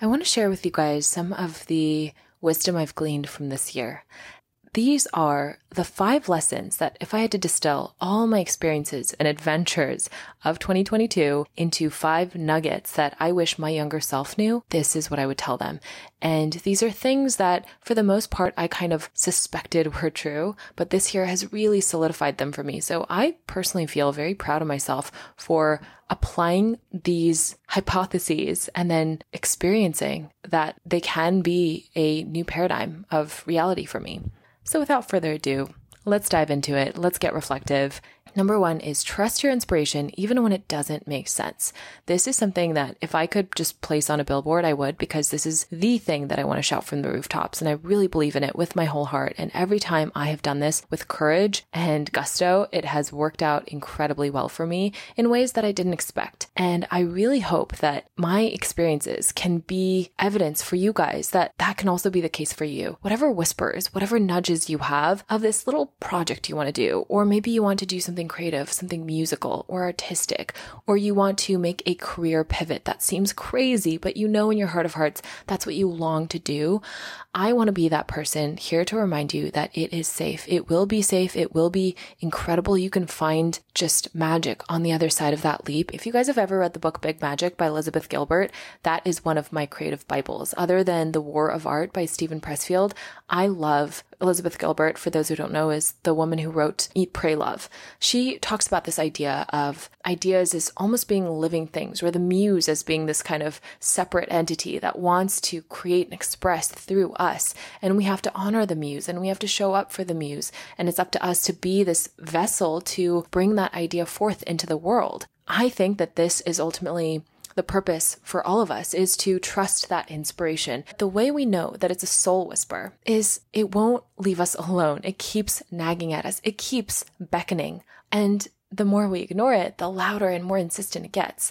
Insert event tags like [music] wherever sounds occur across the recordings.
I want to share with you guys some of the wisdom I've gleaned from this year. These are the five lessons that if I had to distill all my experiences and adventures of 2022 into five nuggets that I wish my younger self knew, this is what I would tell them. And these are things that for the most part I kind of suspected were true, but this year has really solidified them for me. So I personally feel very proud of myself for applying these hypotheses and then experiencing that they can be a new paradigm of reality for me. So without further ado, let's dive into it. Let's get reflective Number one is trust your inspiration even when it doesn't make sense. This is something that if I could just place on a billboard, I would because this is the thing that I want to shout from the rooftops. And I really believe in it with my whole heart. And every time I have done this with courage and gusto, it has worked out incredibly well for me in ways that I didn't expect. And I really hope that my experiences can be evidence for you guys that that can also be the case for you. Whatever whispers, whatever nudges you have of this little project you want to do, or maybe you want to do something creative, something musical or artistic, or you want to make a career pivot that seems crazy, but you know in your heart of hearts that's what you long to do, I want to be that person here to remind you that it is safe. It will be safe. It will be incredible. You can find just magic on the other side of that leap. If you guys have ever read the book Big Magic by Elizabeth Gilbert, that is one of my creative Bibles. Other than The War of Art by Steven Pressfield, I love Elizabeth Gilbert, for those who don't know, is the woman who wrote Eat, Pray, Love. She talks about this idea of ideas as almost being living things, or the muse as being this kind of separate entity that wants to create and express through us. And we have to honor the muse and we have to show up for the muse. And it's up to us to be this vessel to bring that idea forth into the world. I think that this is ultimately the purpose for all of us is to trust that inspiration. The way we know that it's a soul whisper is it won't leave us alone. It keeps nagging at us. It keeps beckoning. And the more we ignore it, the louder and more insistent it gets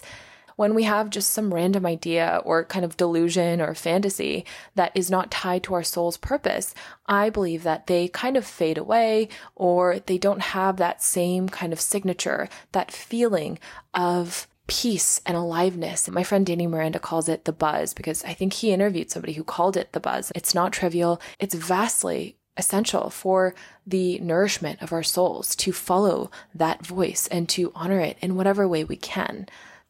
when we have just some random idea or kind of delusion or fantasy that is not tied to our soul's purpose, I believe that they kind of fade away or they don't have that same kind of signature, that feeling of peace and aliveness. My friend Danny Miranda calls it the buzz because I think he interviewed somebody who called it the buzz. It's not trivial. It's vastly essential for the nourishment of our souls to follow that voice and to honor it in whatever way we can.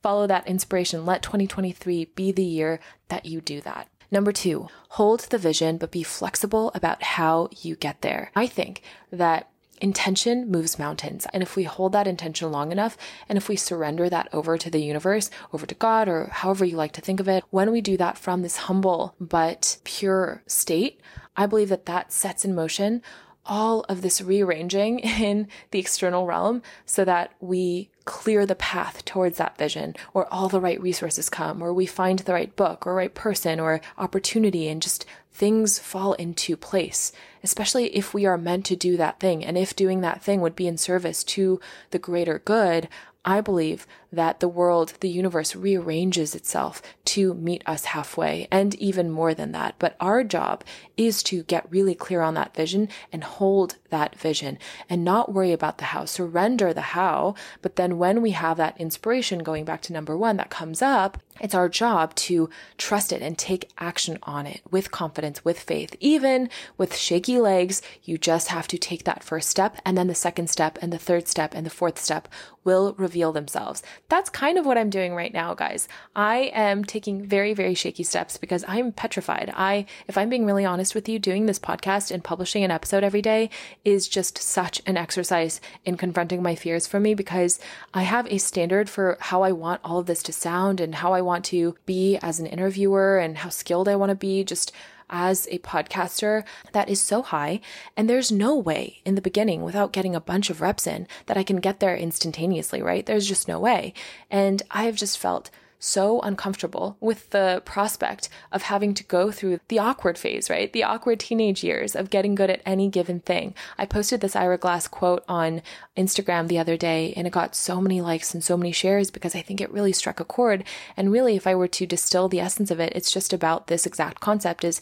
Follow that inspiration. Let 2023 be the year that you do that. Number two, hold the vision, but be flexible about how you get there. I think that Intention moves mountains. And if we hold that intention long enough, and if we surrender that over to the universe, over to God, or however you like to think of it, when we do that from this humble but pure state, I believe that that sets in motion all of this rearranging [laughs] in the external realm so that we clear the path towards that vision or all the right resources come or we find the right book or right person or opportunity and just things fall into place, especially if we are meant to do that thing. And if doing that thing would be in service to the greater good, I believe that the world, the universe rearranges itself to meet us halfway and even more than that. But our job is to get really clear on that vision and hold that vision and not worry about the how, surrender the how. But then when we have that inspiration, going back to number one, that comes up, it's our job to trust it and take action on it with confidence, with faith. Even with shaky legs, you just have to take that first step and then the second step and the third step and the fourth step will reveal themselves. That's kind of what I'm doing right now, guys. I am taking very, very shaky steps because I'm petrified. I, if I'm being really honest with you, doing this podcast and publishing an episode every day is just such an exercise in confronting my fears for me because I have a standard for how I want all of this to sound and how I want to be as an interviewer and how skilled I want to be. Just as a podcaster that is so high. And there's no way in the beginning without getting a bunch of reps in that I can get there instantaneously, right? There's just no way. And I've just felt so uncomfortable with the prospect of having to go through the awkward phase, right? The awkward teenage years of getting good at any given thing. I posted this Ira Glass quote on Instagram the other day and it got so many likes and so many shares because I think it really struck a chord. And really, if I were to distill the essence of it, it's just about this exact concept is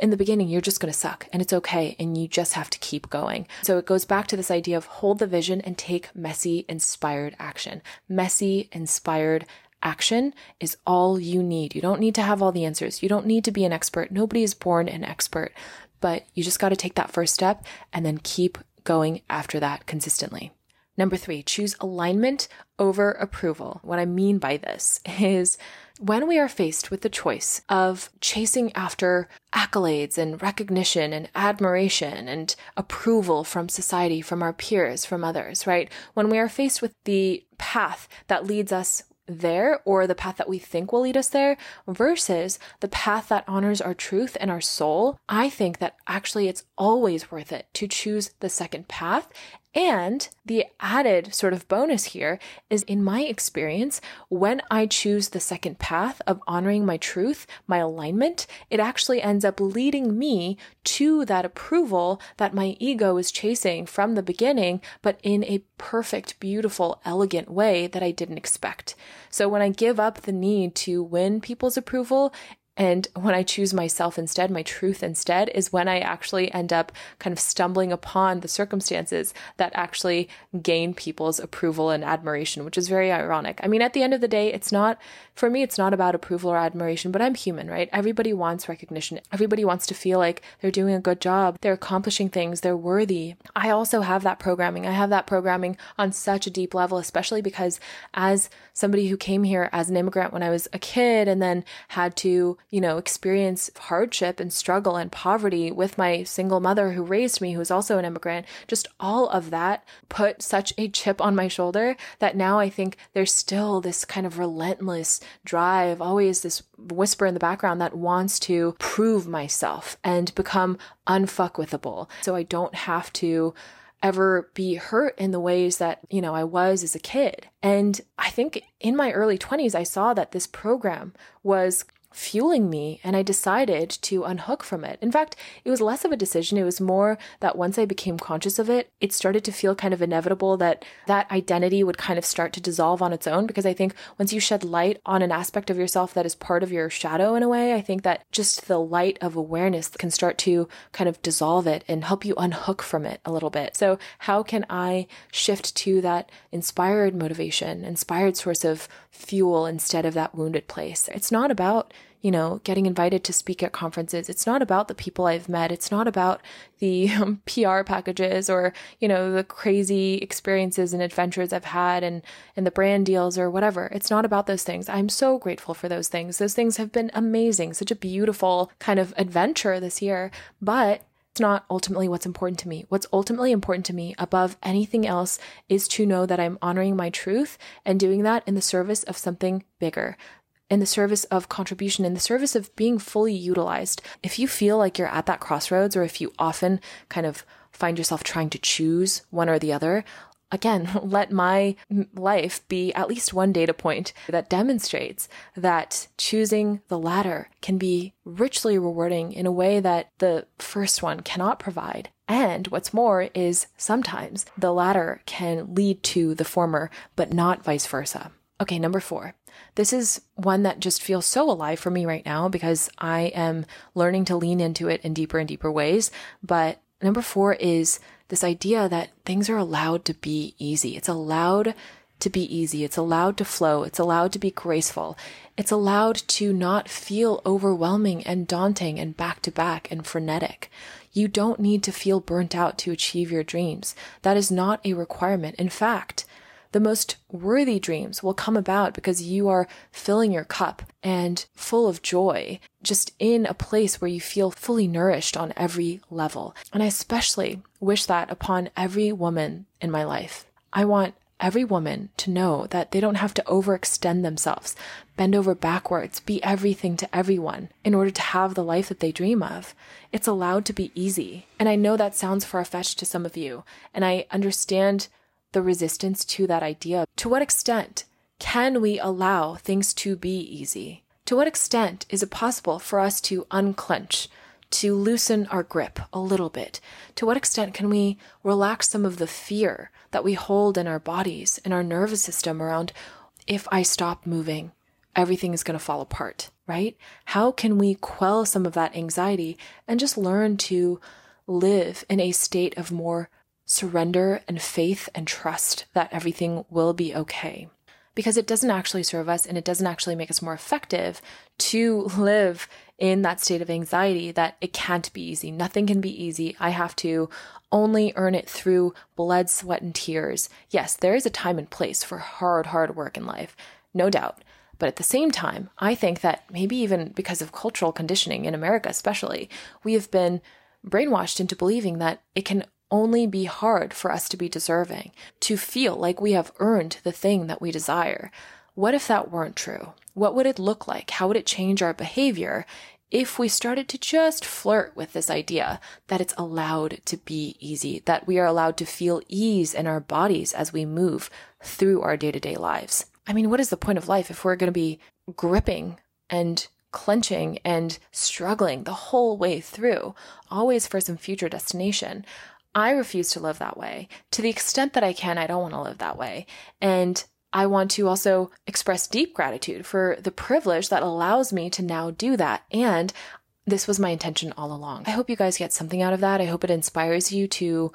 in the beginning, you're just going to suck and it's okay. And you just have to keep going. So it goes back to this idea of hold the vision and take messy, inspired action. Messy, inspired action is all you need. You don't need to have all the answers. You don't need to be an expert. Nobody is born an expert, but you just got to take that first step and then keep going after that consistently. Number three, choose alignment over approval. What I mean by this [laughs] is when we are faced with the choice of chasing after accolades and recognition and admiration and approval from society, from our peers, from others, right? When we are faced with the path that leads us there or the path that we think will lead us there versus the path that honors our truth and our soul, I think that actually it's always worth it to choose the second path and the added sort of bonus here is in my experience, when I choose the second path of honoring my truth, my alignment, it actually ends up leading me to that approval that my ego is chasing from the beginning, but in a perfect, beautiful, elegant way that I didn't expect. So when I give up the need to win people's approval, and when I choose myself instead, my truth instead, is when I actually end up kind of stumbling upon the circumstances that actually gain people's approval and admiration, which is very ironic. I mean, at the end of the day, it's not, for me, it's not about approval or admiration, but I'm human, right? Everybody wants recognition. Everybody wants to feel like they're doing a good job. They're accomplishing things. They're worthy. I also have that programming. I have that programming on such a deep level, especially because as somebody who came here as an immigrant when I was a kid and then had to you know, experience hardship and struggle and poverty with my single mother who raised me, who's also an immigrant, just all of that put such a chip on my shoulder that now I think there's still this kind of relentless drive, always this whisper in the background that wants to prove myself and become unfuckwithable. So I don't have to ever be hurt in the ways that, you know, I was as a kid. And I think in my early 20s, I saw that this program was fueling me and I decided to unhook from it. In fact, it was less of a decision. It was more that once I became conscious of it, it started to feel kind of inevitable that that identity would kind of start to dissolve on its own. Because I think once you shed light on an aspect of yourself that is part of your shadow in a way, I think that just the light of awareness can start to kind of dissolve it and help you unhook from it a little bit. So how can I shift to that inspired motivation, inspired source of fuel instead of that wounded place? It's not about you know, getting invited to speak at conferences. It's not about the people I've met. It's not about the um, [laughs] PR packages or, you know, the crazy experiences and adventures I've had and, and the brand deals or whatever. It's not about those things. I'm so grateful for those things. Those things have been amazing. Such a beautiful kind of adventure this year, but it's not ultimately what's important to me. What's ultimately important to me above anything else is to know that I'm honoring my truth and doing that in the service of something bigger, in the service of contribution, in the service of being fully utilized. If you feel like you're at that crossroads, or if you often kind of find yourself trying to choose one or the other, again, [laughs] let my life be at least one data point that demonstrates that choosing the latter can be richly rewarding in a way that the first one cannot provide. And what's more is sometimes the latter can lead to the former, but not vice versa. Okay, number four. This is one that just feels so alive for me right now because I am learning to lean into it in deeper and deeper ways. But number four is this idea that things are allowed to be easy. It's allowed to be easy. It's allowed to flow. It's allowed to be graceful. It's allowed to not feel overwhelming and daunting and back to back and frenetic. You don't need to feel burnt out to achieve your dreams. That is not a requirement. In fact, the most worthy dreams will come about because you are filling your cup and full of joy, just in a place where you feel fully nourished on every level. And I especially wish that upon every woman in my life. I want every woman to know that they don't have to overextend themselves, bend over backwards, be everything to everyone in order to have the life that they dream of. It's allowed to be easy. And I know that sounds far fetched to some of you, and I understand the resistance to that idea. To what extent can we allow things to be easy? To what extent is it possible for us to unclench, to loosen our grip a little bit? To what extent can we relax some of the fear that we hold in our bodies, in our nervous system around if I stop moving, everything is going to fall apart, right? How can we quell some of that anxiety and just learn to live in a state of more surrender and faith and trust that everything will be okay. because it doesn't actually serve us and it doesn't actually make us more effective to live in that state of anxiety that it can't be easy. Nothing can be easy. I have to only earn it through blood, sweat, and tears. Yes, there is a time and place for hard, hard work in life, no doubt. But at the same time, I think that maybe even because of cultural conditioning in America, especially, we have been brainwashed into believing that it can only be hard for us to be deserving, to feel like we have earned the thing that we desire. What if that weren't true? What would it look like? How would it change our behavior if we started to just flirt with this idea that it's allowed to be easy, that we are allowed to feel ease in our bodies as we move through our day to day lives? I mean, what is the point of life if we're going to be gripping and clenching and struggling the whole way through, always for some future destination? I refuse to live that way. To the extent that I can, I don't want to live that way. And I want to also express deep gratitude for the privilege that allows me to now do that. And this was my intention all along. I hope you guys get something out of that. I hope it inspires you to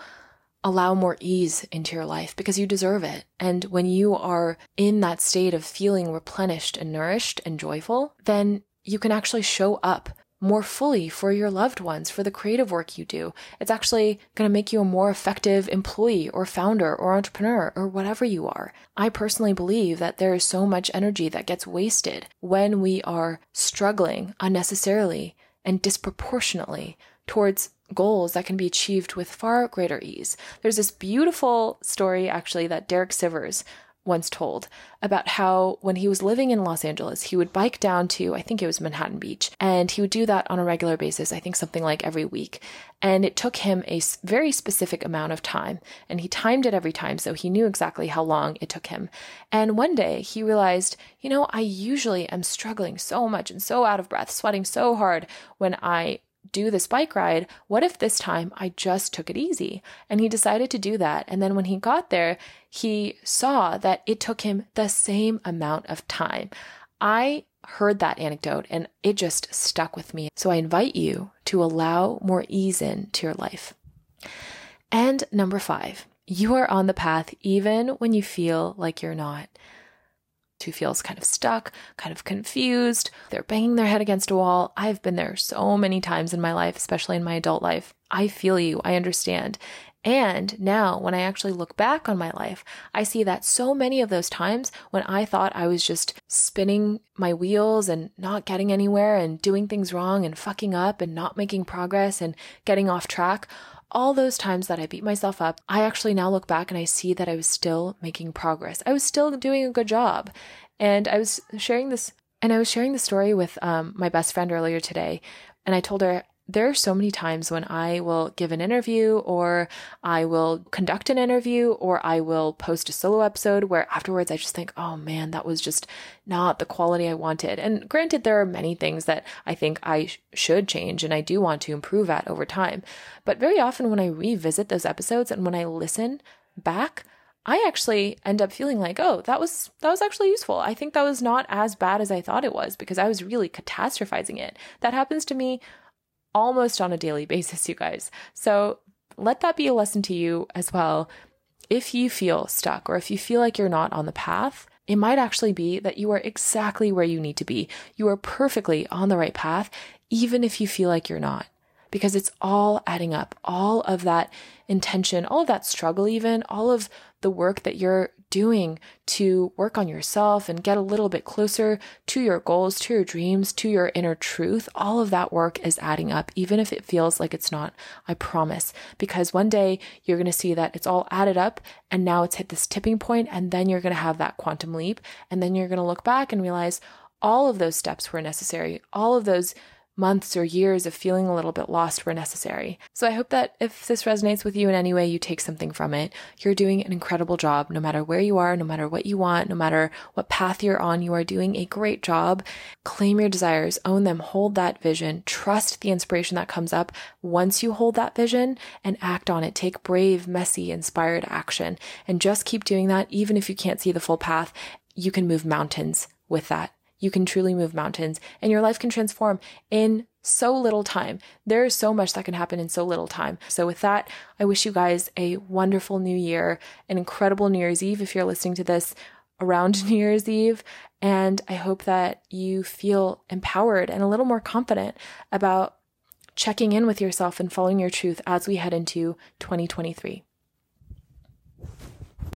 allow more ease into your life because you deserve it. And when you are in that state of feeling replenished and nourished and joyful, then you can actually show up more fully for your loved ones, for the creative work you do. It's actually going to make you a more effective employee or founder or entrepreneur or whatever you are. I personally believe that there is so much energy that gets wasted when we are struggling unnecessarily and disproportionately towards goals that can be achieved with far greater ease. There's this beautiful story actually that Derek Sivers once told about how when he was living in Los Angeles, he would bike down to, I think it was Manhattan Beach, and he would do that on a regular basis, I think something like every week. And it took him a very specific amount of time, and he timed it every time, so he knew exactly how long it took him. And one day he realized, you know, I usually am struggling so much and so out of breath, sweating so hard when I do this bike ride. What if this time I just took it easy? And he decided to do that. And then when he got there, he saw that it took him the same amount of time. I heard that anecdote and it just stuck with me. So I invite you to allow more ease into your life. And number five, you are on the path even when you feel like you're not who feels kind of stuck, kind of confused. They're banging their head against a wall. I've been there so many times in my life, especially in my adult life. I feel you. I understand. And now, when I actually look back on my life, I see that so many of those times when I thought I was just spinning my wheels and not getting anywhere and doing things wrong and fucking up and not making progress and getting off track, all those times that I beat myself up, I actually now look back and I see that I was still making progress. I was still doing a good job. And I was sharing this, and I was sharing the story with um, my best friend earlier today. And I told her, there are so many times when I will give an interview or I will conduct an interview or I will post a solo episode where afterwards I just think, oh man, that was just not the quality I wanted. And granted, there are many things that I think I sh- should change and I do want to improve at over time. But very often when I revisit those episodes and when I listen back, I actually end up feeling like, oh, that was that was actually useful. I think that was not as bad as I thought it was because I was really catastrophizing it. That happens to me almost on a daily basis, you guys. So let that be a lesson to you as well. If you feel stuck or if you feel like you're not on the path, it might actually be that you are exactly where you need to be. You are perfectly on the right path, even if you feel like you're not, because it's all adding up. All of that intention, all of that struggle, even all of the work that you're doing to work on yourself and get a little bit closer to your goals, to your dreams, to your inner truth, all of that work is adding up, even if it feels like it's not. I promise. Because one day you're going to see that it's all added up and now it's hit this tipping point, and then you're going to have that quantum leap. And then you're going to look back and realize all of those steps were necessary. All of those months or years of feeling a little bit lost were necessary. So I hope that if this resonates with you in any way, you take something from it. You're doing an incredible job, no matter where you are, no matter what you want, no matter what path you're on, you are doing a great job. Claim your desires, own them, hold that vision, trust the inspiration that comes up once you hold that vision and act on it. Take brave, messy, inspired action and just keep doing that. Even if you can't see the full path, you can move mountains with that you can truly move mountains and your life can transform in so little time. There is so much that can happen in so little time. So, with that, I wish you guys a wonderful new year, an incredible New Year's Eve if you're listening to this around [laughs] New Year's Eve. And I hope that you feel empowered and a little more confident about checking in with yourself and following your truth as we head into 2023.